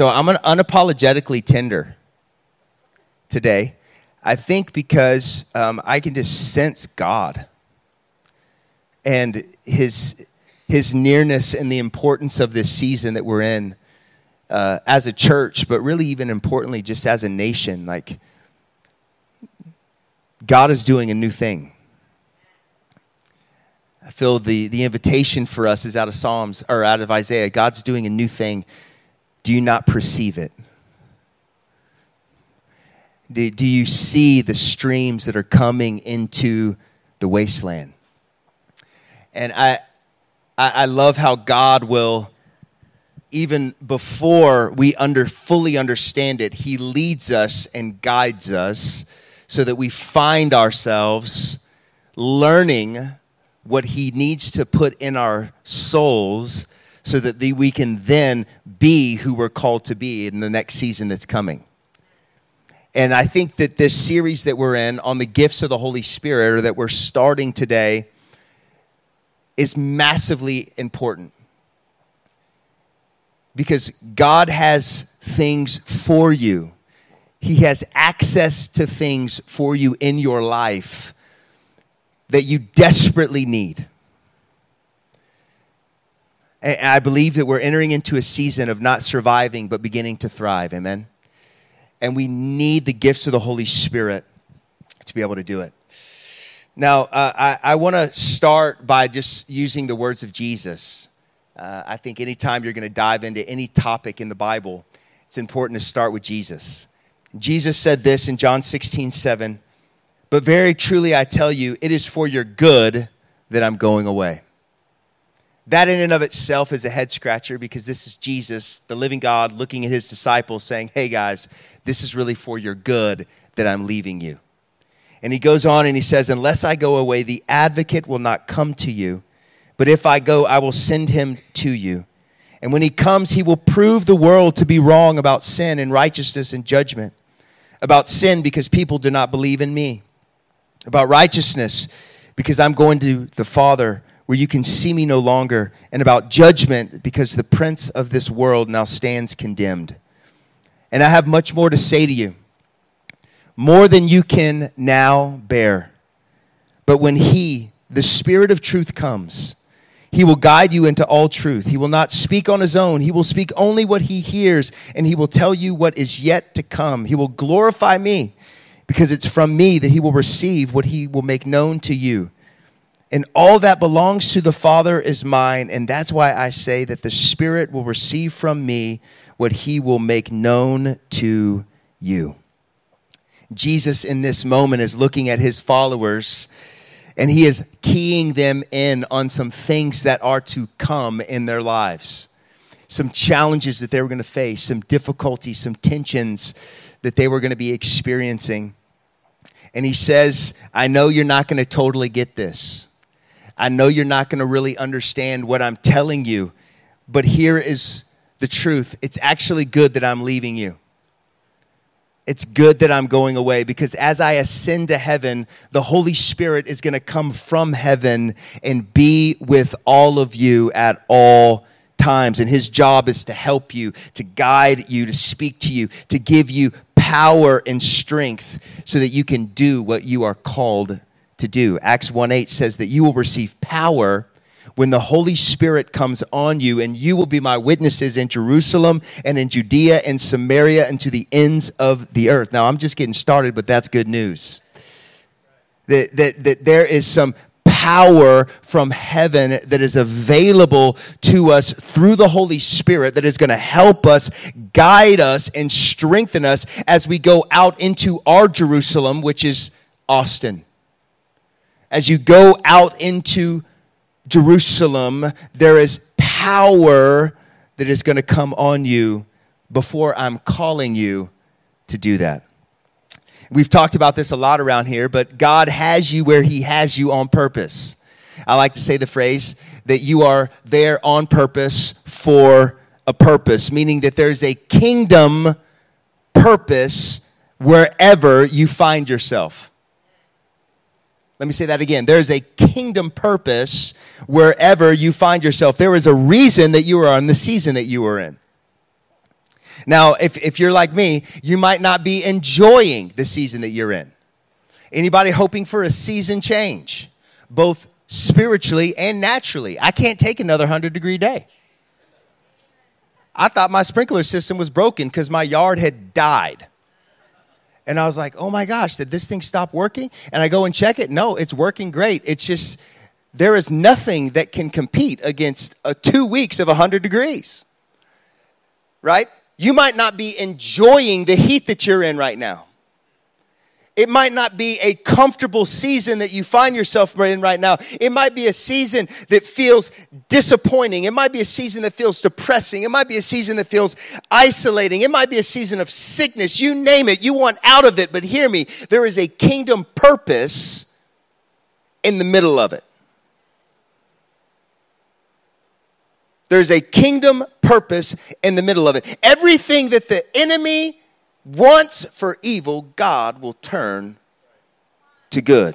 So I'm unapologetically tender today. I think because um, I can just sense God and his, his nearness and the importance of this season that we're in uh, as a church, but really, even importantly, just as a nation. Like, God is doing a new thing. I feel the, the invitation for us is out of Psalms or out of Isaiah. God's doing a new thing. Do you not perceive it? Do, do you see the streams that are coming into the wasteland? And I, I, I love how God will, even before we under, fully understand it, He leads us and guides us so that we find ourselves learning what He needs to put in our souls so that the, we can then be who we're called to be in the next season that's coming. And I think that this series that we're in on the gifts of the Holy Spirit, or that we're starting today, is massively important. Because God has things for you, He has access to things for you in your life that you desperately need. I believe that we're entering into a season of not surviving, but beginning to thrive. Amen and we need the gifts of the Holy Spirit to be able to do it. Now, uh, I, I want to start by just using the words of Jesus. Uh, I think anytime you're going to dive into any topic in the Bible, it's important to start with Jesus. Jesus said this in John 16, 7. But very truly I tell you, it is for your good that I'm going away. That, in and of itself, is a head scratcher because this is Jesus, the living God, looking at his disciples saying, Hey guys, this is really for your good that I'm leaving you. And he goes on and he says, Unless I go away, the advocate will not come to you. But if I go, I will send him to you. And when he comes, he will prove the world to be wrong about sin and righteousness and judgment. About sin, because people do not believe in me. About righteousness, because I'm going to the Father where you can see me no longer, and about judgment, because the prince of this world now stands condemned. And I have much more to say to you, more than you can now bear. But when He, the Spirit of truth, comes, He will guide you into all truth. He will not speak on His own, He will speak only what He hears, and He will tell you what is yet to come. He will glorify me, because it's from me that He will receive what He will make known to you. And all that belongs to the Father is mine. And that's why I say that the Spirit will receive from me what he will make known to you. Jesus, in this moment, is looking at his followers and he is keying them in on some things that are to come in their lives, some challenges that they were going to face, some difficulties, some tensions that they were going to be experiencing. And he says, I know you're not going to totally get this. I know you're not going to really understand what I'm telling you, but here is the truth. It's actually good that I'm leaving you. It's good that I'm going away because as I ascend to heaven, the Holy Spirit is going to come from heaven and be with all of you at all times. And his job is to help you, to guide you, to speak to you, to give you power and strength so that you can do what you are called to do. Acts 1 8 says that you will receive power when the Holy Spirit comes on you, and you will be my witnesses in Jerusalem and in Judea and Samaria and to the ends of the earth. Now, I'm just getting started, but that's good news. That, that, that there is some power from heaven that is available to us through the Holy Spirit that is going to help us, guide us, and strengthen us as we go out into our Jerusalem, which is Austin as you go out into Jerusalem, there is power that is going to come on you before I'm calling you to do that. We've talked about this a lot around here, but God has you where He has you on purpose. I like to say the phrase that you are there on purpose for a purpose, meaning that there's a kingdom purpose wherever you find yourself. Let me say that again. There is a kingdom purpose wherever you find yourself. There is a reason that you are in the season that you are in. Now, if, if you're like me, you might not be enjoying the season that you're in. Anybody hoping for a season change, both spiritually and naturally? I can't take another 100 degree day. I thought my sprinkler system was broken because my yard had died. And I was like, oh my gosh, did this thing stop working? And I go and check it. No, it's working great. It's just, there is nothing that can compete against a two weeks of 100 degrees. Right? You might not be enjoying the heat that you're in right now. It might not be a comfortable season that you find yourself in right now. It might be a season that feels disappointing. It might be a season that feels depressing. It might be a season that feels isolating. It might be a season of sickness. You name it, you want out of it. But hear me, there is a kingdom purpose in the middle of it. There's a kingdom purpose in the middle of it. Everything that the enemy wants for evil, God will turn to good.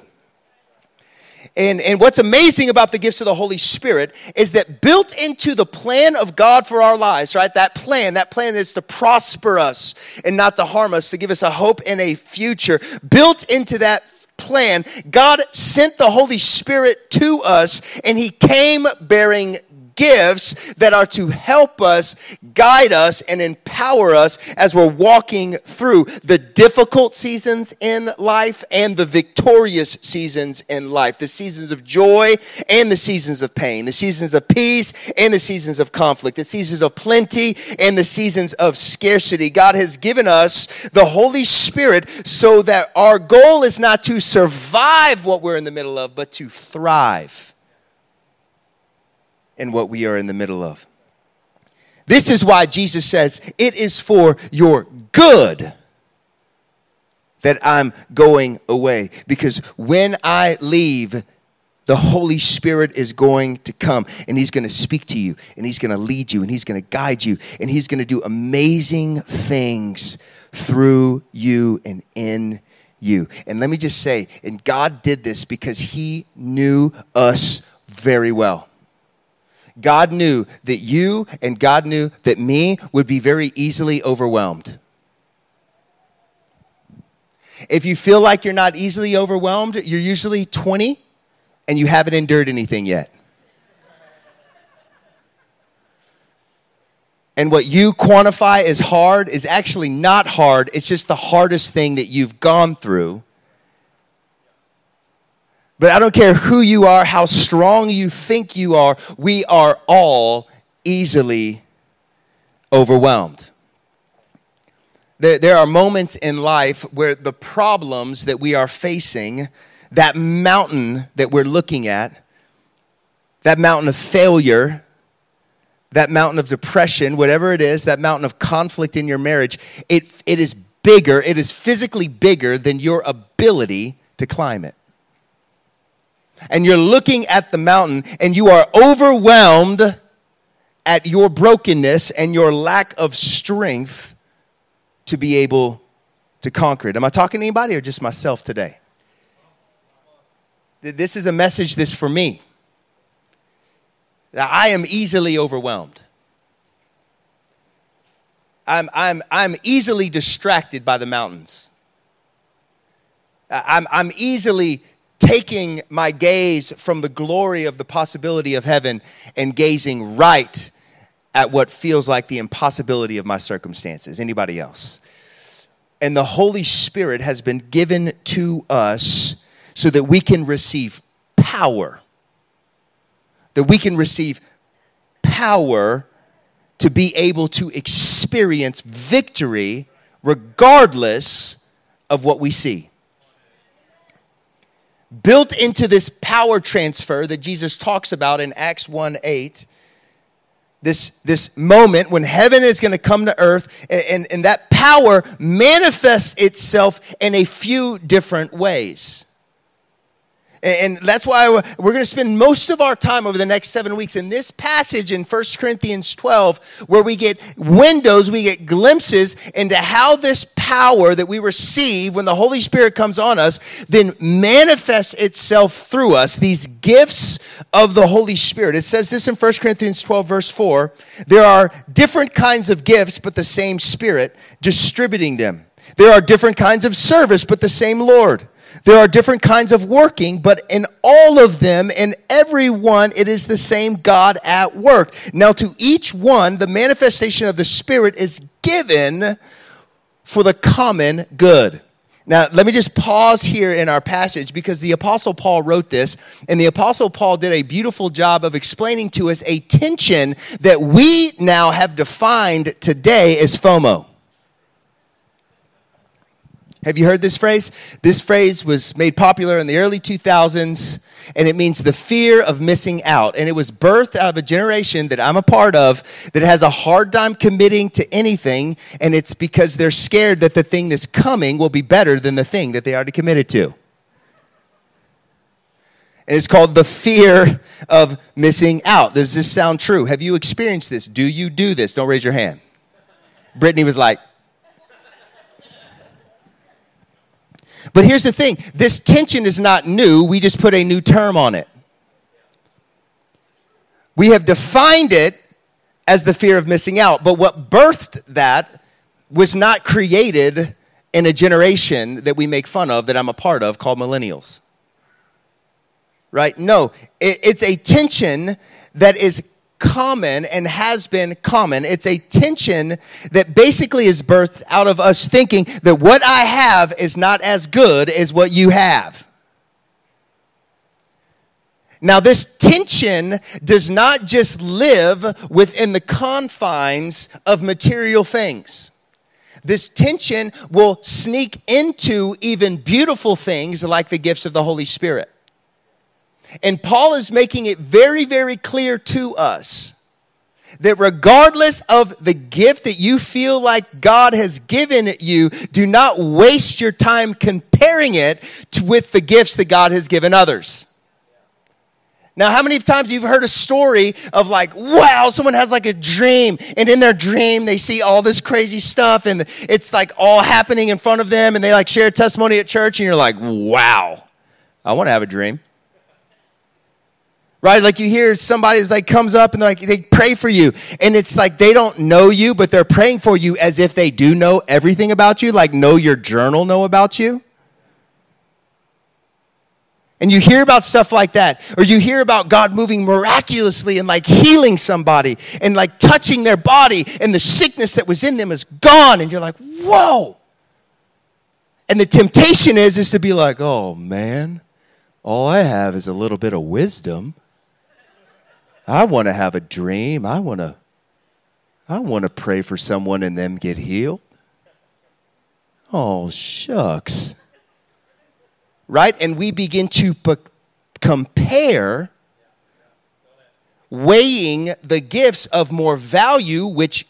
And, and what's amazing about the gifts of the Holy Spirit is that built into the plan of God for our lives, right? That plan, that plan is to prosper us and not to harm us, to give us a hope and a future. Built into that plan, God sent the Holy Spirit to us and He came bearing gifts that are to help us, guide us, and empower us as we're walking through the difficult seasons in life and the victorious seasons in life. The seasons of joy and the seasons of pain, the seasons of peace and the seasons of conflict, the seasons of plenty and the seasons of scarcity. God has given us the Holy Spirit so that our goal is not to survive what we're in the middle of, but to thrive in what we are in the middle of. This is why Jesus says, It is for your good that I'm going away. Because when I leave, the Holy Spirit is going to come and He's going to speak to you and He's going to lead you and He's going to guide you and He's going to do amazing things through you and in you. And let me just say, and God did this because He knew us very well. God knew that you and God knew that me would be very easily overwhelmed. If you feel like you're not easily overwhelmed, you're usually 20 and you haven't endured anything yet. And what you quantify as hard is actually not hard, it's just the hardest thing that you've gone through. But I don't care who you are, how strong you think you are, we are all easily overwhelmed. There, there are moments in life where the problems that we are facing, that mountain that we're looking at, that mountain of failure, that mountain of depression, whatever it is, that mountain of conflict in your marriage, it, it is bigger, it is physically bigger than your ability to climb it and you're looking at the mountain and you are overwhelmed at your brokenness and your lack of strength to be able to conquer it. Am I talking to anybody or just myself today? This is a message this for me. That I am easily overwhelmed. I'm, I'm, I'm easily distracted by the mountains. I'm, I'm easily taking my gaze from the glory of the possibility of heaven and gazing right at what feels like the impossibility of my circumstances. Anybody else? And the Holy Spirit has been given to us so that we can receive power. That we can receive power to be able to experience victory regardless of what we see built into this power transfer that Jesus talks about in Acts 1 8, this, this moment when heaven is going to come to earth, and, and, and that power manifests itself in a few different ways. And that's why we're going to spend most of our time over the next seven weeks in this passage in 1 Corinthians 12, where we get windows, we get glimpses into how this power that we receive when the Holy Spirit comes on us then manifests itself through us, these gifts of the Holy Spirit. It says this in 1 Corinthians 12, verse 4 there are different kinds of gifts, but the same Spirit distributing them. There are different kinds of service, but the same Lord. There are different kinds of working, but in all of them, in every one, it is the same God at work. Now, to each one, the manifestation of the Spirit is given for the common good. Now, let me just pause here in our passage because the Apostle Paul wrote this, and the Apostle Paul did a beautiful job of explaining to us a tension that we now have defined today as FOMO. Have you heard this phrase? This phrase was made popular in the early 2000s, and it means the fear of missing out. And it was birthed out of a generation that I'm a part of that has a hard time committing to anything, and it's because they're scared that the thing that's coming will be better than the thing that they already committed to. And it's called the fear of missing out. Does this sound true? Have you experienced this? Do you do this? Don't raise your hand. Brittany was like, But here's the thing this tension is not new, we just put a new term on it. We have defined it as the fear of missing out, but what birthed that was not created in a generation that we make fun of, that I'm a part of, called millennials. Right? No, it's a tension that is common and has been common. It's a tension that basically is birthed out of us thinking that what I have is not as good as what you have. Now, this tension does not just live within the confines of material things. This tension will sneak into even beautiful things like the gifts of the Holy Spirit. And Paul is making it very, very clear to us that regardless of the gift that you feel like God has given you, do not waste your time comparing it to, with the gifts that God has given others. Now, how many times you've heard a story of like, wow, someone has like a dream, and in their dream they see all this crazy stuff, and it's like all happening in front of them, and they like share testimony at church, and you're like, wow, I want to have a dream right? Like you hear somebody's like comes up and like they pray for you, and it's like they don't know you, but they're praying for you as if they do know everything about you, like know your journal, know about you. And you hear about stuff like that, or you hear about God moving miraculously and like healing somebody and like touching their body, and the sickness that was in them is gone, and you're like, whoa. And the temptation is is to be like, oh man, all I have is a little bit of wisdom. I want to have a dream. I want to I want to pray for someone and them get healed. Oh, shucks. Right? And we begin to p- compare weighing the gifts of more value which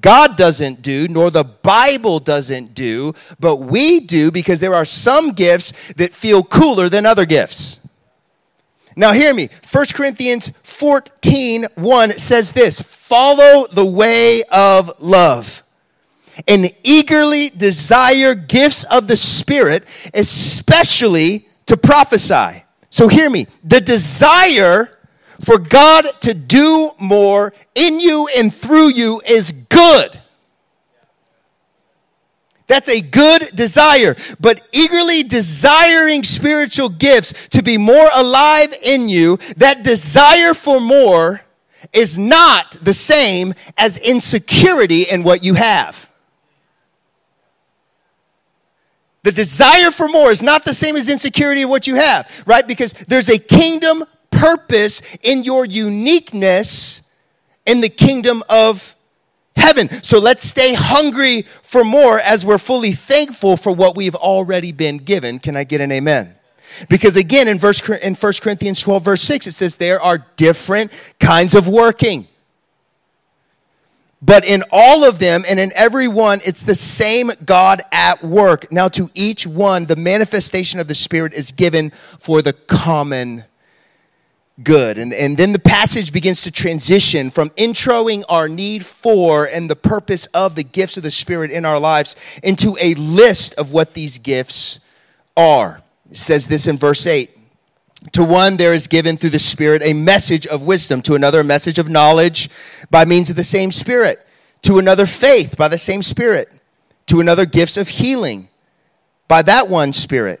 God doesn't do, nor the Bible doesn't do, but we do because there are some gifts that feel cooler than other gifts. Now, hear me. 1 Corinthians 14 1 says this Follow the way of love and eagerly desire gifts of the Spirit, especially to prophesy. So, hear me. The desire for God to do more in you and through you is good. That's a good desire. But eagerly desiring spiritual gifts to be more alive in you, that desire for more is not the same as insecurity in what you have. The desire for more is not the same as insecurity of what you have, right? Because there's a kingdom purpose in your uniqueness in the kingdom of heaven. So let's stay hungry for more as we're fully thankful for what we've already been given. Can I get an amen? Because again, in verse in 1 Corinthians 12, verse 6, it says there are different kinds of working. But in all of them and in every one, it's the same God at work. Now, to each one, the manifestation of the Spirit is given for the common good. And, and then the passage begins to transition from introing our need for and the purpose of the gifts of the Spirit in our lives into a list of what these gifts are. It says this in verse 8. To one, there is given through the Spirit a message of wisdom, to another, a message of knowledge by means of the same Spirit, to another, faith by the same Spirit, to another, gifts of healing by that one Spirit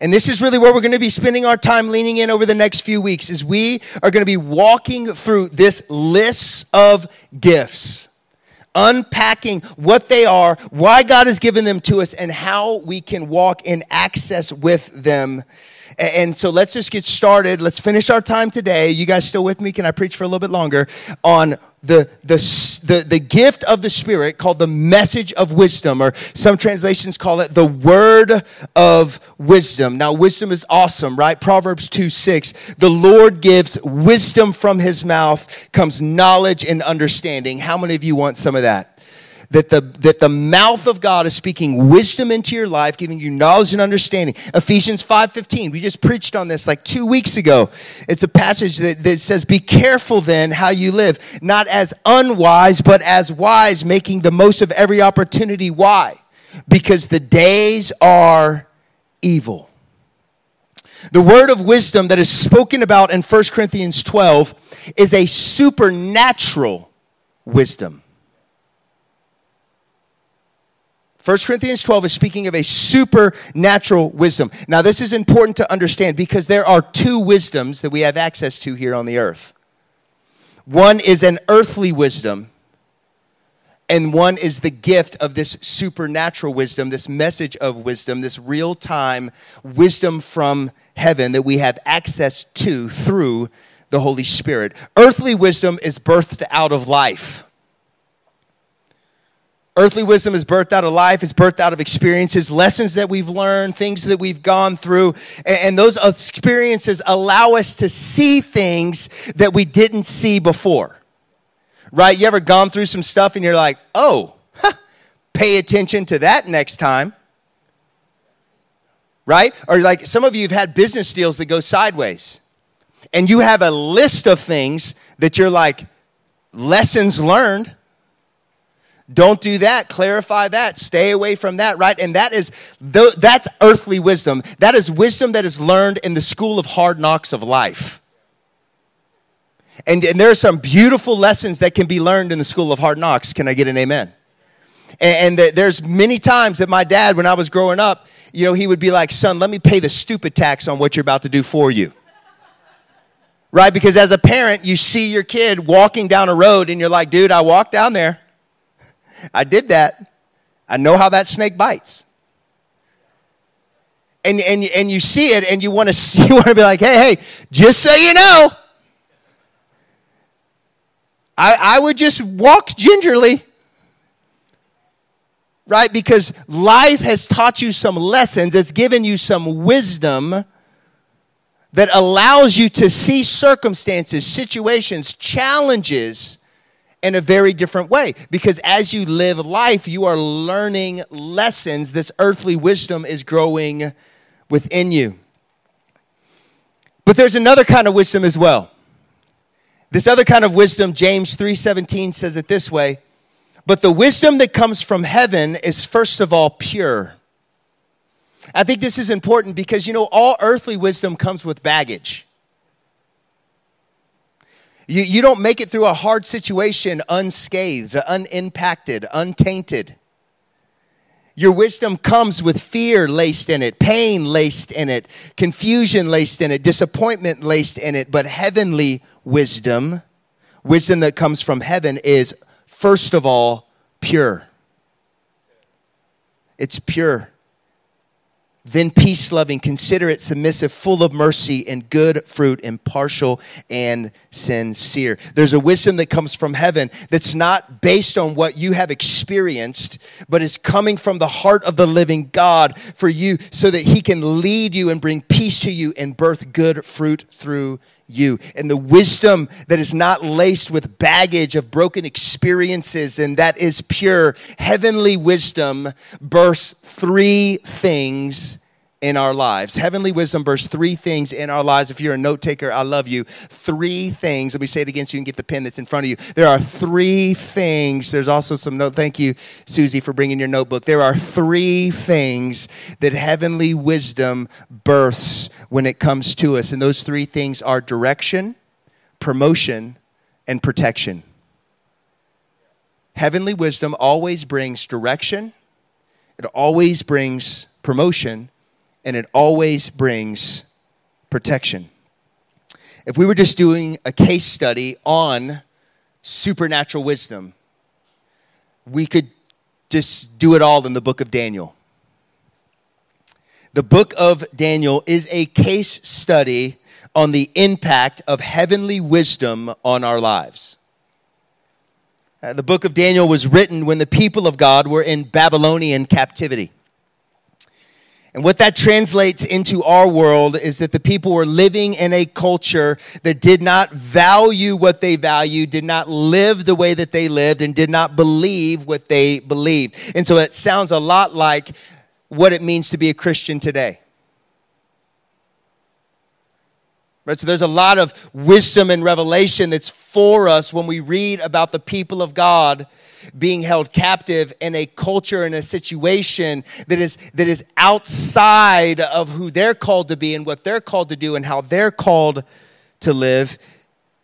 And this is really where we're going to be spending our time leaning in over the next few weeks is we are going to be walking through this list of gifts, unpacking what they are, why God has given them to us, and how we can walk in access with them and so let's just get started. Let's finish our time today. You guys still with me? Can I preach for a little bit longer on the, the, the, the gift of the Spirit called the message of wisdom, or some translations call it the word of wisdom. Now, wisdom is awesome, right? Proverbs 2 6. The Lord gives wisdom from his mouth, comes knowledge and understanding. How many of you want some of that? That the, that the mouth of God is speaking wisdom into your life, giving you knowledge and understanding. Ephesians 5.15, we just preached on this like two weeks ago. It's a passage that, that says, be careful then how you live, not as unwise, but as wise, making the most of every opportunity. Why? Because the days are evil. The word of wisdom that is spoken about in 1 Corinthians 12 is a supernatural wisdom. 1 Corinthians 12 is speaking of a supernatural wisdom. Now, this is important to understand because there are two wisdoms that we have access to here on the earth. One is an earthly wisdom, and one is the gift of this supernatural wisdom, this message of wisdom, this real time wisdom from heaven that we have access to through the Holy Spirit. Earthly wisdom is birthed out of life. Earthly wisdom is birthed out of life, it's birthed out of experiences, lessons that we've learned, things that we've gone through. And those experiences allow us to see things that we didn't see before. Right? You ever gone through some stuff and you're like, oh, huh, pay attention to that next time? Right? Or like some of you have had business deals that go sideways. And you have a list of things that you're like, lessons learned don't do that. Clarify that. Stay away from that, right? And that is that's earthly wisdom. That is wisdom that is learned in the school of hard knocks of life. And, and there are some beautiful lessons that can be learned in the school of hard knocks. Can I get an amen? And, and there's many times that my dad, when I was growing up, you know, he would be like, son, let me pay the stupid tax on what you're about to do for you right? Because as a parent, you see your kid walking down a road and you're like, dude, I walked down there. I did that. I know how that snake bites. And, and, and you see it and you want to see, you want to be like, hey, hey, just so you know, I, I would just walk gingerly. Right? Because life has taught you some lessons, it's given you some wisdom that allows you to see circumstances, situations, challenges in a very different way. Because as you live life, you are learning lessons. This earthly wisdom is growing within you. But there's another kind of wisdom as well. This other kind of wisdom, James 3:17 says it this way, but the wisdom that comes from heaven is first of all pure. I think this is important because you know all earthly wisdom comes with baggage. You, you don't make it through a hard situation unscathed, unimpacted, untainted. Your wisdom comes with fear laced in it, pain laced in it, confusion laced in it, disappointment laced in it. But heavenly wisdom, wisdom that comes from heaven, is first of all pure. It's pure. Then peace loving, considerate, submissive, full of mercy and good fruit, impartial and sincere. There's a wisdom that comes from heaven that's not based on what you have experienced, but is coming from the heart of the living God for you so that He can lead you and bring peace to you and birth good fruit through you. And the wisdom that is not laced with baggage of broken experiences and that is pure heavenly wisdom bursts three things in our lives. Heavenly wisdom bursts three things in our lives. If you're a note taker, I love you. Three things. Let me say it again so you can get the pen that's in front of you. There are three things. There's also some note. Thank you, Susie, for bringing your notebook. There are three things that heavenly wisdom births when it comes to us. And those three things are direction, promotion, and protection. Heavenly wisdom always brings direction, it always brings promotion and it always brings protection. If we were just doing a case study on supernatural wisdom, we could just do it all in the book of Daniel. The book of Daniel is a case study on the impact of heavenly wisdom on our lives. Uh, the book of Daniel was written when the people of God were in Babylonian captivity. And what that translates into our world is that the people were living in a culture that did not value what they valued, did not live the way that they lived, and did not believe what they believed. And so it sounds a lot like what it means to be a Christian today. Right? So there's a lot of wisdom and revelation that's for us when we read about the people of God being held captive in a culture and a situation that is that is outside of who they're called to be and what they're called to do and how they're called to live.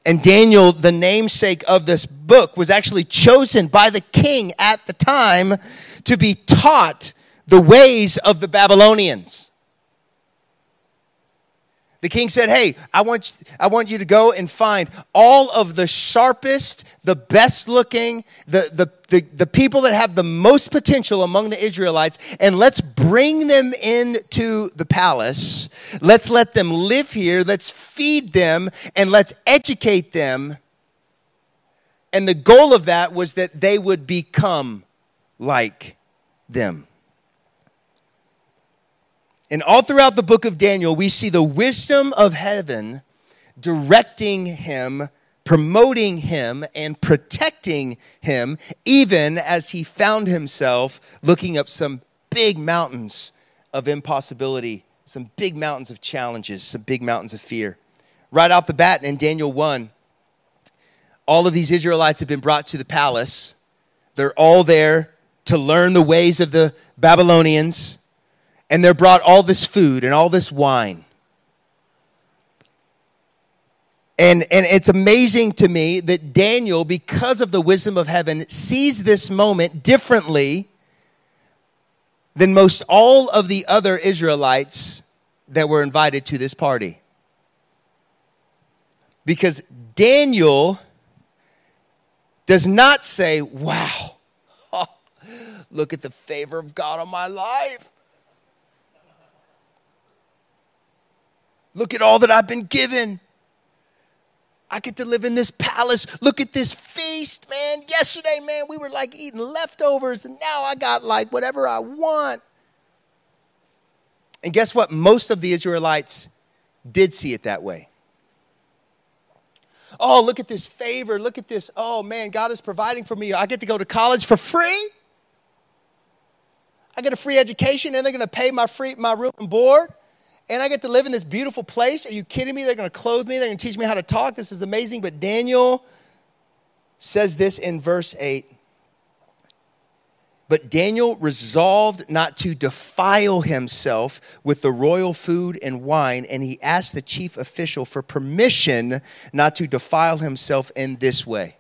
And Daniel, the namesake of this book, was actually chosen by the king at the time to be taught the ways of the Babylonians. The king said, Hey, I want, I want you to go and find all of the sharpest, the best looking, the, the, the, the people that have the most potential among the Israelites, and let's bring them into the palace. Let's let them live here. Let's feed them and let's educate them. And the goal of that was that they would become like them. And all throughout the book of Daniel, we see the wisdom of heaven directing him, promoting him, and protecting him, even as he found himself looking up some big mountains of impossibility, some big mountains of challenges, some big mountains of fear. Right off the bat in Daniel 1, all of these Israelites have been brought to the palace. They're all there to learn the ways of the Babylonians and they're brought all this food and all this wine. And, and it's amazing to me that Daniel, because of the wisdom of heaven, sees this moment differently than most all of the other Israelites that were invited to this party. Because Daniel does not say, Wow, oh, look at the favor of God on my life. Look at all that I've been given. I get to live in this palace. Look at this feast, man. Yesterday, man, we were like eating leftovers, and now I got like whatever I want. And guess what? Most of the Israelites did see it that way. Oh, look at this favor. Look at this. Oh, man, God is providing for me. I get to go to college for free. I get a free education, and they're going to pay my free my room and board and I get to live in this beautiful place. Are you kidding me? They're going to clothe me, they're going to teach me how to talk. This is amazing. But Daniel says this in verse 8. But Daniel resolved not to defile himself with the royal food and wine, and he asked the chief official for permission not to defile himself in this way.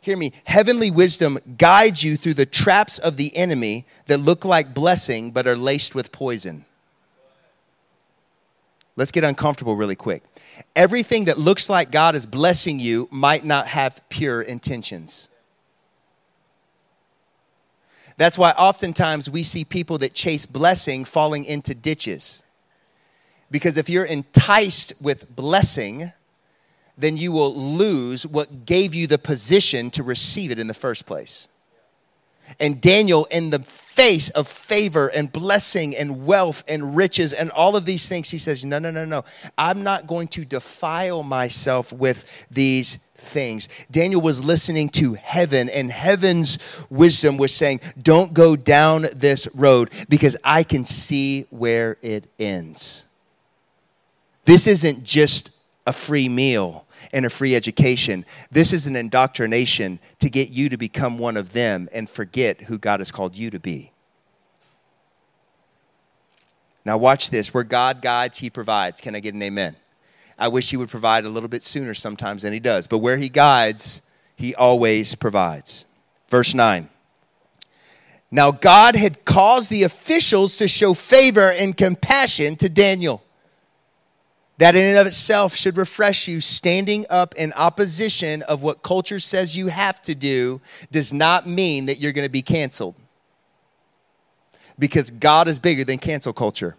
Hear me, heavenly wisdom guides you through the traps of the enemy that look like blessing but are laced with poison. Let's get uncomfortable really quick. Everything that looks like God is blessing you might not have pure intentions. That's why oftentimes we see people that chase blessing falling into ditches. Because if you're enticed with blessing, then you will lose what gave you the position to receive it in the first place. And Daniel, in the face of favor and blessing and wealth and riches and all of these things, he says, No, no, no, no. I'm not going to defile myself with these things. Daniel was listening to heaven, and heaven's wisdom was saying, Don't go down this road because I can see where it ends. This isn't just a free meal and a free education. This is an indoctrination to get you to become one of them and forget who God has called you to be. Now, watch this. Where God guides, He provides. Can I get an amen? I wish He would provide a little bit sooner sometimes than He does. But where He guides, He always provides. Verse 9. Now, God had caused the officials to show favor and compassion to Daniel that in and of itself should refresh you. Standing up in opposition of what culture says you have to do does not mean that you're going to be canceled. Because God is bigger than cancel culture.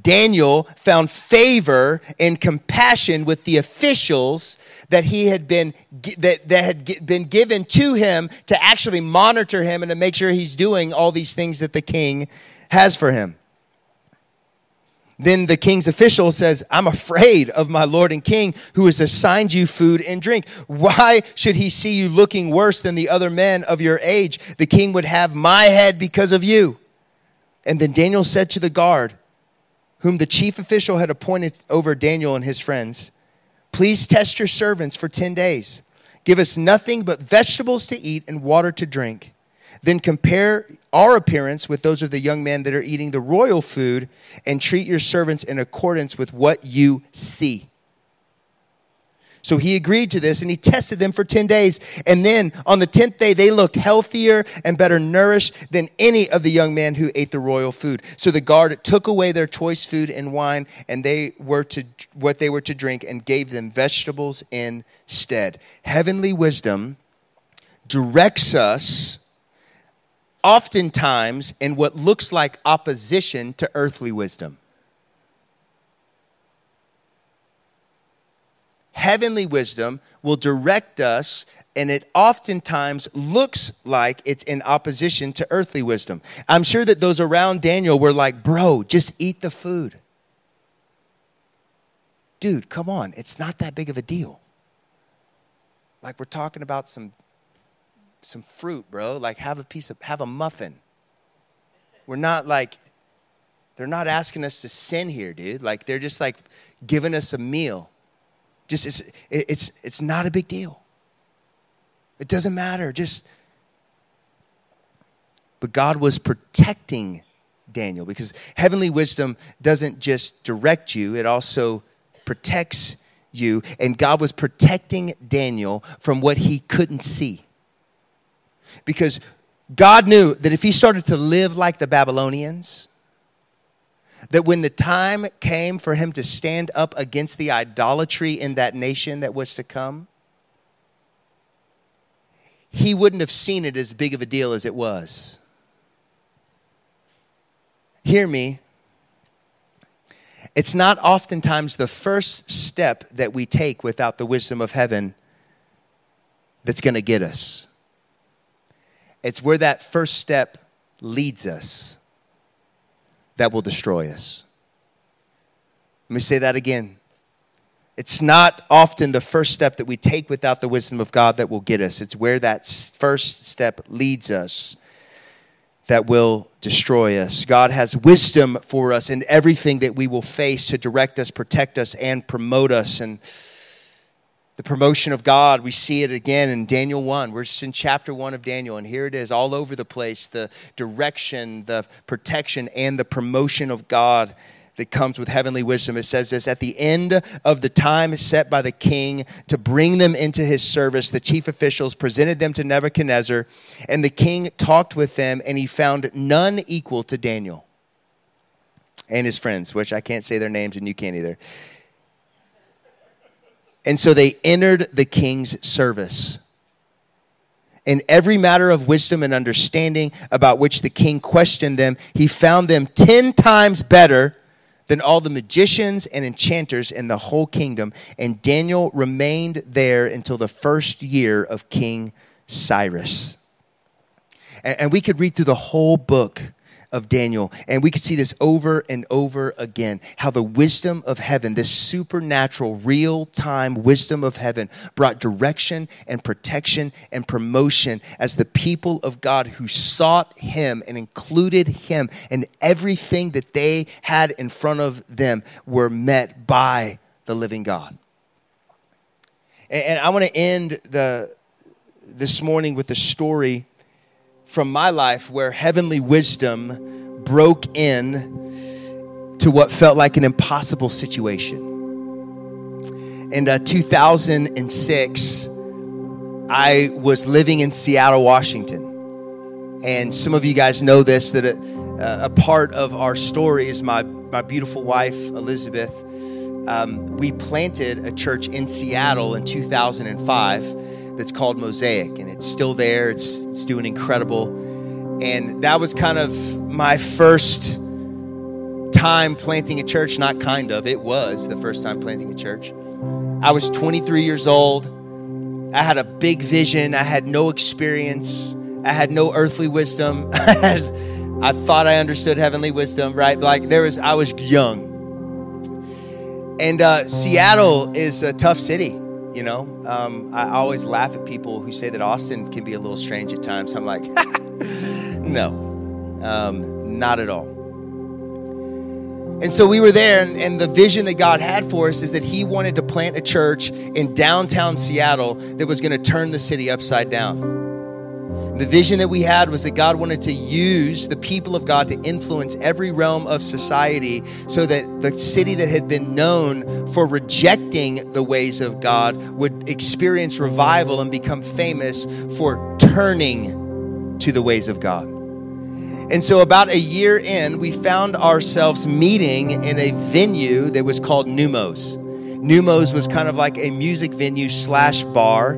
Daniel found favor and compassion with the officials that he had been that, that had been given to him to actually monitor him and to make sure he's doing all these things that the king has for him. Then the king's official says, I'm afraid of my lord and king who has assigned you food and drink. Why should he see you looking worse than the other men of your age? The king would have my head because of you. And then Daniel said to the guard, whom the chief official had appointed over Daniel and his friends, Please test your servants for 10 days. Give us nothing but vegetables to eat and water to drink. Then compare our appearance with those of the young men that are eating the royal food, and treat your servants in accordance with what you see. So he agreed to this and he tested them for 10 days. And then on the 10th day, they looked healthier and better nourished than any of the young men who ate the royal food. So the guard took away their choice food and wine and they were to what they were to drink and gave them vegetables instead. Heavenly wisdom directs us oftentimes in what looks like opposition to earthly wisdom. Heavenly wisdom will direct us, and it oftentimes looks like it's in opposition to earthly wisdom. I'm sure that those around Daniel were like, Bro, just eat the food. Dude, come on, it's not that big of a deal. Like, we're talking about some some fruit, bro. Like have a piece of have a muffin. We're not like they're not asking us to sin here, dude. Like they're just like giving us a meal. Just it's it's it's not a big deal. It doesn't matter. Just but God was protecting Daniel because heavenly wisdom doesn't just direct you, it also protects you. And God was protecting Daniel from what he couldn't see. Because God knew that if he started to live like the Babylonians, that when the time came for him to stand up against the idolatry in that nation that was to come, he wouldn't have seen it as big of a deal as it was. Hear me. It's not oftentimes the first step that we take without the wisdom of heaven that's going to get us. It's where that first step leads us that will destroy us. Let me say that again. It's not often the first step that we take without the wisdom of God that will get us. It's where that first step leads us that will destroy us. God has wisdom for us in everything that we will face to direct us, protect us, and promote us. And the promotion of God. We see it again in Daniel 1. We're just in chapter 1 of Daniel, and here it is all over the place the direction, the protection, and the promotion of God that comes with heavenly wisdom. It says this At the end of the time set by the king to bring them into his service, the chief officials presented them to Nebuchadnezzar, and the king talked with them, and he found none equal to Daniel and his friends, which I can't say their names, and you can't either. And so they entered the king's service. In every matter of wisdom and understanding about which the king questioned them, he found them ten times better than all the magicians and enchanters in the whole kingdom. And Daniel remained there until the first year of King Cyrus. And, we could read through the whole book of Daniel. And we could see this over and over again how the wisdom of heaven, this supernatural, real time wisdom of heaven, brought direction and protection and promotion as the people of God who sought Him and included Him in everything that they had in front of them were met by the living God. And, I want to end the, this morning with a story from my life where heavenly wisdom broke in to what felt like an impossible situation. In uh, 2006, I was living in Seattle, Washington. And some of you guys know this that a, a part of our story is my, my beautiful wife, Elizabeth. Um, we planted a church in Seattle in 2005 that's called Mosaic, and it's still there. It's, it's doing incredible. And that was kind of my first time planting a church, not kind of, it was the first time planting a church. I was 23 years old. I had a big vision. I had no experience. I had no earthly wisdom. I, had, I thought I understood heavenly wisdom, right? Like there was, I was young. And uh, Seattle is a tough city. You know, um, I always laugh at people who say that Austin can be a little strange at times. I'm like, no, um, not at all. And so we were there, and, and, the vision that God had for us is that He wanted to plant a church in downtown Seattle that was going to turn the city upside down. The vision that we had was that God wanted to use the people of God to influence every realm of society so that the city that had been known for rejecting the ways of God would experience revival and become famous for turning to the ways of God. And so, about a year in, we found ourselves meeting in a venue that was called Neumos. Neumos was kind of like a music venue slash bar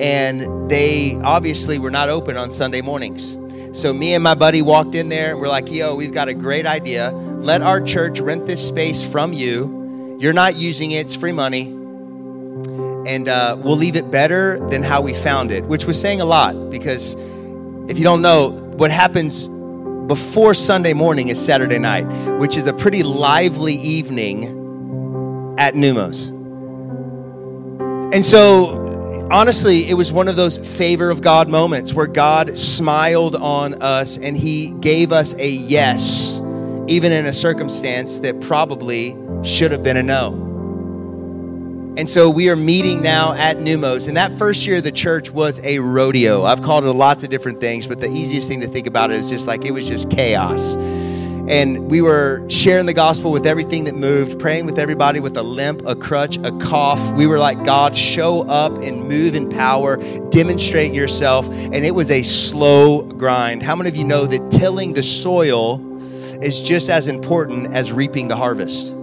and they obviously were not open on Sunday mornings. So me and my buddy walked in there and we're like, yo, we've got a great idea. Let our church rent this space from you. You're not using it, it's free money. And uh, we'll leave it better than how we found it, which was saying a lot because if you don't know, what happens before Sunday morning is Saturday night, which is a pretty lively evening at Neumos. And so honestly, it was one of those favor of God moments where God smiled on us and He gave us a yes, even in a circumstance that probably should have been a no. And so we are meeting now at Neumos. And that first year, the church was a rodeo. I've called it lots of different things, but the easiest thing to think about it is just like it was just chaos and we were sharing the gospel with everything that moved, praying with everybody with a limp, a crutch, a cough. We were like, God, show up and move in power, demonstrate yourself. And it was a slow grind. How many of you know that tilling the soil is just as important as reaping the harvest?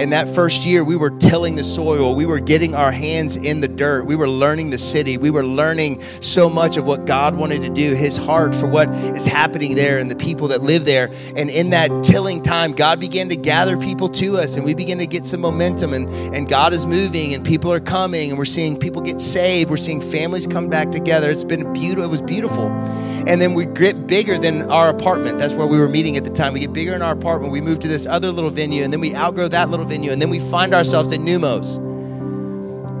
And that first year, we were tilling the soil. We were getting our hands in the dirt. We were learning the city. We were learning so much of what God wanted to do, His heart for what is happening there and the people that live there. And in that tilling time, God began to gather people to us and we began to get some momentum. And, and God is moving and people are coming and we're seeing people get saved. We're seeing families come back together. It's been beautiful. It was beautiful. And then we get bigger than our apartment. That's where we were meeting at the time. We get bigger in our apartment. We move to this other little venue and then we outgrow that little venue, and then we find ourselves at Neumos.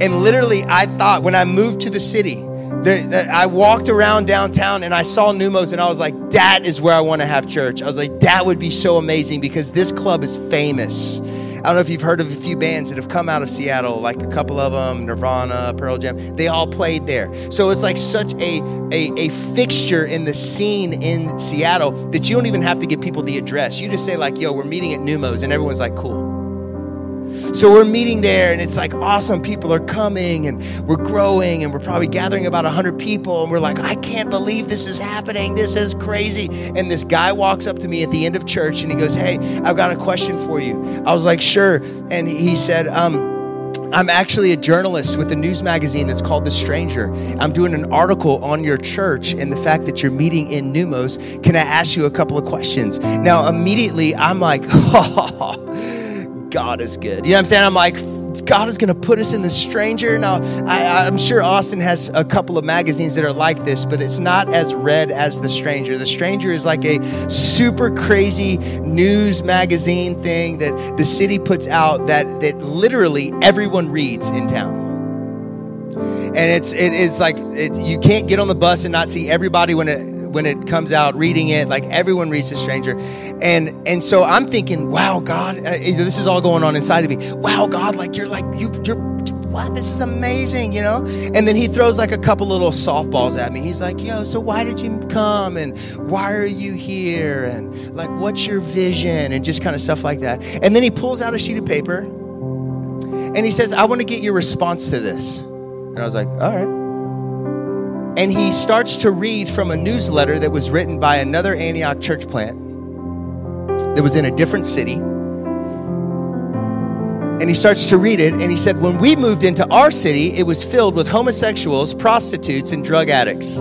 And literally, I thought when I moved to the city, there, I walked around downtown and I saw Neumos and I was like, that is where I want to have church. I was like, that would be so amazing because this club is famous. I don't know if you've heard of a few bands that have come out of Seattle, like a couple of them, Nirvana, Pearl Jam. They all played there. So it's like such a, a, a fixture in the scene in Seattle that you don't even have to give people the address. You just say, like, yo, we're meeting at Neumos and everyone's like, cool. So we're meeting there, and it's like awesome. People are coming, and we're growing, and we're probably gathering about 100 people. And we're like, I can't believe this is happening. This is crazy. And this guy walks up to me at the end of church, and he goes, Hey, I've got a question for you. I was like, Sure. And he said, um, I'm actually a journalist with a news magazine that's called The Stranger. I'm doing an article on your church and the fact that you're meeting in Neumos. Can I ask you a couple of questions? Now, immediately, I'm like, oh, God is good. You know what I'm saying? I'm like, God is going to put us in the stranger. Now, I, am sure Austin has a couple of magazines that are like this, but it's not as read as The Stranger. The Stranger is like a super crazy news magazine thing that the city puts out that, that literally everyone reads in town. And it's, it, it's like it, you can't get on the bus and not see everybody when it when it comes out, reading it, like everyone reads The Stranger. And and so I'm thinking, wow, God, uh, this is all going on inside of me. Wow, God, like you're like you you're wow, this is amazing, you know? And then he throws like a couple little softballs at me. He's like, yo, so why did you come? And why are you here? And like, what's your vision? And just kind of stuff like that. And then he pulls out a sheet of paper and he says, I want to get your response to this. And I was like, all right and he starts to read from a newsletter that was written by another Antioch church plant that was in a different city. And he starts to read it, and he said, When we moved into our city, it was filled with homosexuals, prostitutes, and drug addicts.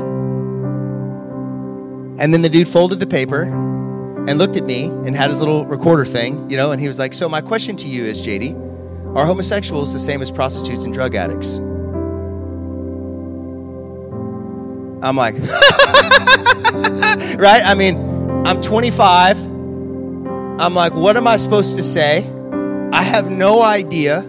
And then the dude folded the paper and looked at me and had his little recorder thing, you know, and he was like, So, my question to you is, JD, are homosexuals the same as prostitutes and drug addicts? I'm like, right? I mean, I'm 25. I'm like, what am I supposed to say? I have no idea.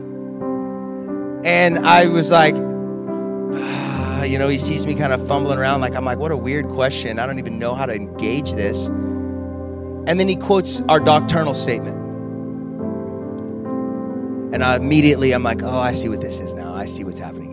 And I was like, ah, you know, he sees me kind of fumbling around. Like, I'm like, what a weird question. I don't even know how to engage this. And then he quotes our doctrinal statement. And I immediately, I'm like, oh, I see what this is now. I see what's happening.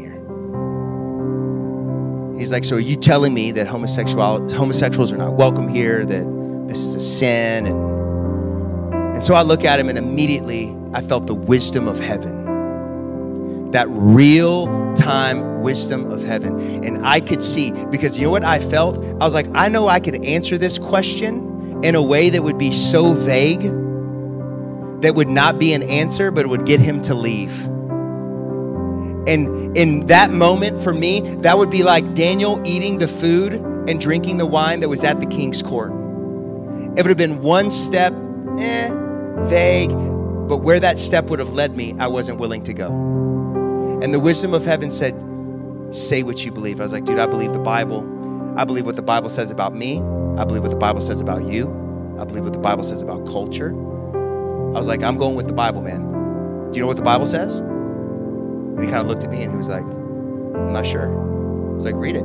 He's like, So are you telling me that homosexual, homosexuals are not welcome here, that this is a sin? And, and so I look at him, and immediately I felt the wisdom of heaven. That real time wisdom of heaven. And I could see, because you know what I felt? I was like, I know I could answer this question in a way that would be so vague that would not be an answer, but would get him to leave. And in that moment, for me, that would be like Daniel eating the food and drinking the wine that was at the king's court. It would have been one step, eh, vague, but where that step would have led me, I wasn't willing to go. And the wisdom of heaven said, Say what you believe. I was like, dude, I believe the Bible. I believe what the Bible says about me. I believe what the Bible says about you. I believe what the Bible says about culture. I was like, I'm going with the Bible, man. Do you know what the Bible says? And he kind of looked at me and he was like, I'm not sure. Was like, read it.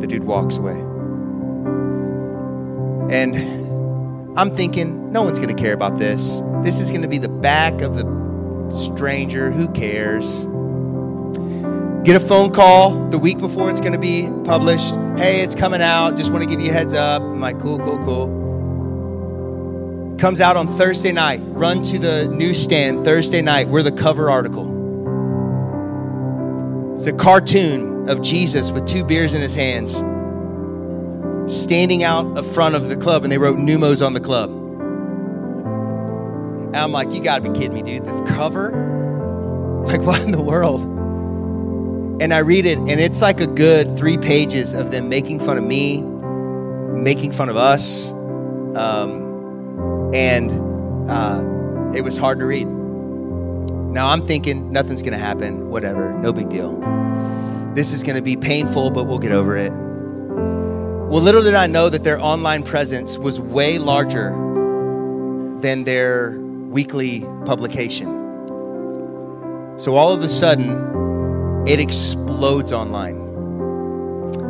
The dude walks away. And I'm thinking, no one's going to care about this. This is going to be the back of the stranger. Who cares? Get a phone call the week before it's going to be published. Hey, it's coming out. Just want to give you a heads up. I'm like, cool, cool, cool. Comes out on Thursday night. Run to the newsstand Thursday night. We're the cover article. It's a cartoon of Jesus with two beers in his hands, standing out of front of the club, and they wrote Neumos on the club. And I'm like, you gotta be kidding me, dude. The cover? Like, what in the world? And I read it, and it's like a good three pages of them making fun of me, making fun of us. Um, and uh, it was hard to read. Now I'm thinking nothing's going to happen, whatever, no big deal. This is going to be painful, but we'll get over it. Well, little did I know that their online presence was way larger than their weekly publication. So all of a sudden, it explodes online.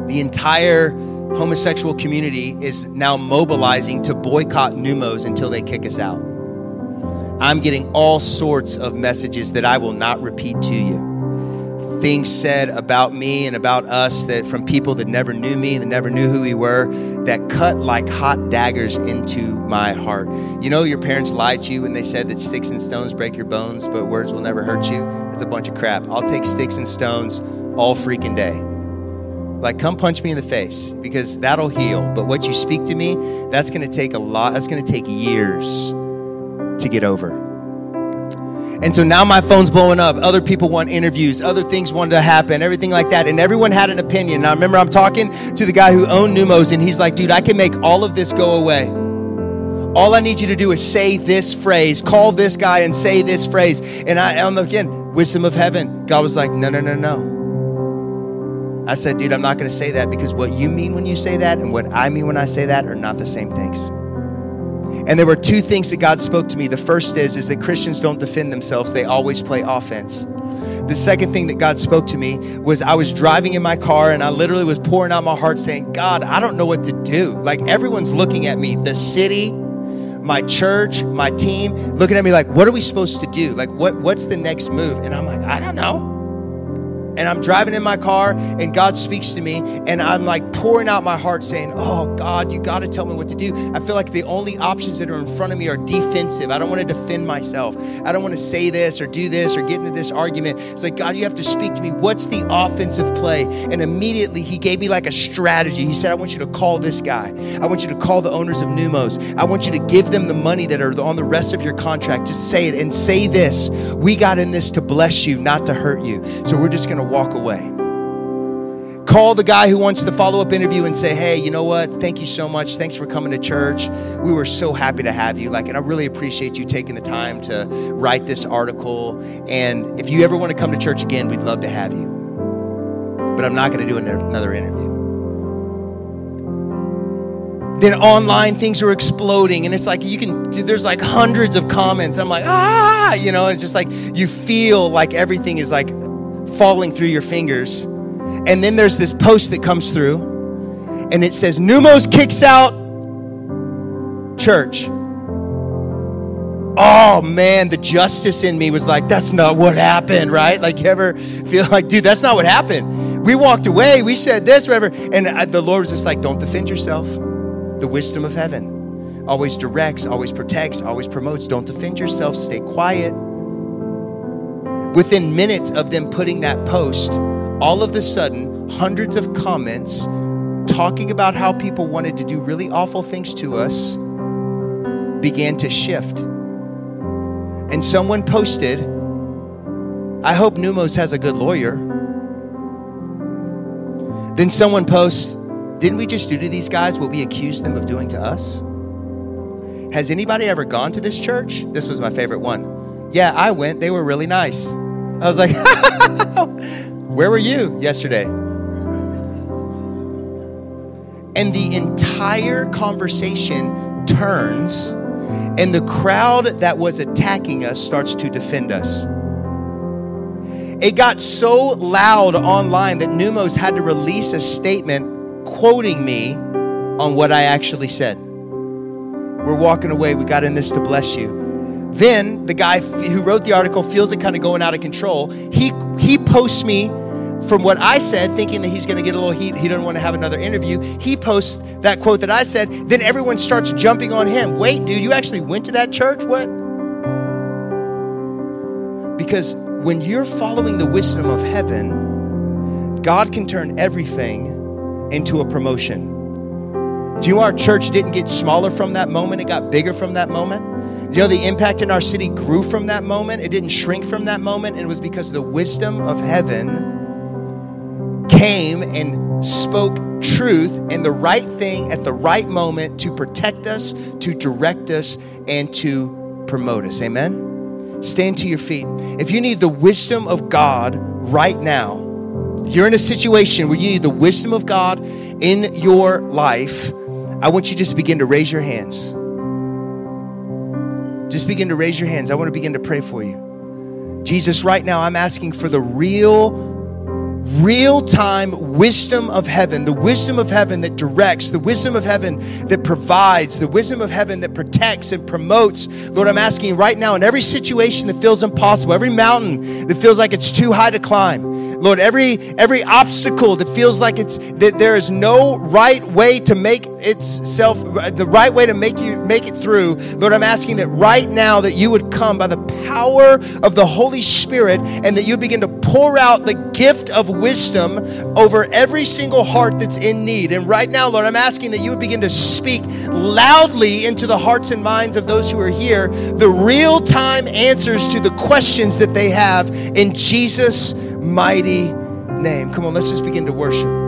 The entire homosexual community is now mobilizing to boycott Neumos until they kick us out. I'm getting all sorts of messages that I will not repeat to you. Things said about me and about us that from people that never knew me, that never knew who we were, that cut like hot daggers into my heart. You know, your parents lied to you when they said that sticks and stones break your bones, but words will never hurt you. That's a bunch of crap. I'll take sticks and stones all freaking day. Like, come punch me in the face because that'll heal. But what you speak to me, that's going to take a lot, that's going to take years to get over. And so now my phone's blowing up. Other people want interviews. Other things wanted to happen, everything like that. And everyone had an opinion. Now, I remember I'm talking to the guy who owned Neumos, and he's like, dude, I can make all of this go away. All I need you to do is say this phrase, call this guy and say this phrase. And I, and again, wisdom of heaven. God was like, no, no, no, no. I said, dude, I'm not going to say that because what you mean when you say that and what I mean when I say that are not the same things. And there were two things that God spoke to me. The first is, is that Christians don't defend themselves, they always play offense. The second thing that God spoke to me was I was driving in my car and I literally was pouring out my heart saying, God, I don't know what to do. Like everyone's looking at me, the city, my church, my team, looking at me like, what are we supposed to do? Like, what, what's the next move? And I'm like, I don't know and I'm driving in my car and God speaks to me and I'm like pouring out my heart saying, Oh God, you got to tell me what to do. I feel like the only options that are in front of me are defensive. I don't want to defend myself. I don't want to say this or do this or get into this argument. It's like, God, you have to speak to me. What's the offensive play? And immediately he gave me like a strategy. He said, I want you to call this guy. I want you to call the owners of Neumos. I want you to give them the money that are on the rest of your contract. Just say it and say this. We got in this to bless you, not to hurt you. So we're just going to walk away. Call the guy who wants the follow up interview and say, hey, you know what? Thank you so much. Thanks for coming to church. We were so happy to have you. Like, and I really appreciate you taking the time to write this article. And if you ever want to come to church again, we'd love to have you. But I'm not going to do another interview then online things are exploding and it's like you can there's like hundreds of comments i'm like ah you know it's just like you feel like everything is like falling through your fingers. And then there's this post that comes through, and it says, Neumos kicks out church. Oh man, the justice in me was like, that's not what happened, right? Like, you ever feel like, dude, that's not what happened? We walked away, we said this, whatever. And the Lord was just like, don't defend yourself. The wisdom of heaven always directs, always protects, always promotes. Don't defend yourself, stay quiet. Within minutes of them putting that post, all of a sudden, hundreds of comments talking about how people wanted to do really awful things to us began to shift. And someone posted, I hope Neumos has a good lawyer. Then someone posts, Didn't we just do to these guys what we accused them of doing to us? Has anybody ever gone to this church? This was my favorite one. Yeah, I went. They were really nice. I was like, Where were you yesterday? And the entire conversation turns, and the crowd that was attacking us starts to defend us. It got so loud online that Neumos had to release a statement quoting me on what I actually said. We're walking away. We got in this to bless you. Then the guy who wrote the article feels it kind of going out of control. He he posts me from what I said, thinking that he's going to get a little heat. He doesn't want to have another interview. He posts that quote that I said. Then everyone starts jumping on him. Wait, dude, you actually went to that church? What? Because when you're following the wisdom of heaven, God can turn everything into a promotion. Do you know our church didn't get smaller from that moment? It got bigger from that moment. You know the impact in our city grew from that moment? It didn't shrink from that moment. And it was because the wisdom of heaven came and spoke truth and the right thing at the right moment to protect us, to direct us, and to promote us. Amen? Stand to your feet. If you need the wisdom of God right now, you're in a situation where you need the wisdom of God in your life, I want you just to just begin to raise your hands. Just begin to raise your hands. I want to begin to pray for you. Jesus, right now, I'm asking for the real, real time wisdom of heaven, the wisdom of heaven that directs, the wisdom of heaven that provides, the wisdom of heaven that protects and promotes. Lord, I'm asking right now in every situation that feels impossible, every mountain that feels like it's too high to climb, Lord, every every obstacle that feels like it's that there is no right way to make itself the right way to make you make it through. Lord, I'm asking that right now that you would come by the power of the Holy Spirit and that you begin to pour out the gift of wisdom over every single heart that's in need. And right now, Lord, I'm asking that you would begin to speak loudly into the hearts and minds of those who are here the real time answers to the questions that they have in Jesus' mighty name. Come on, let's just begin to worship.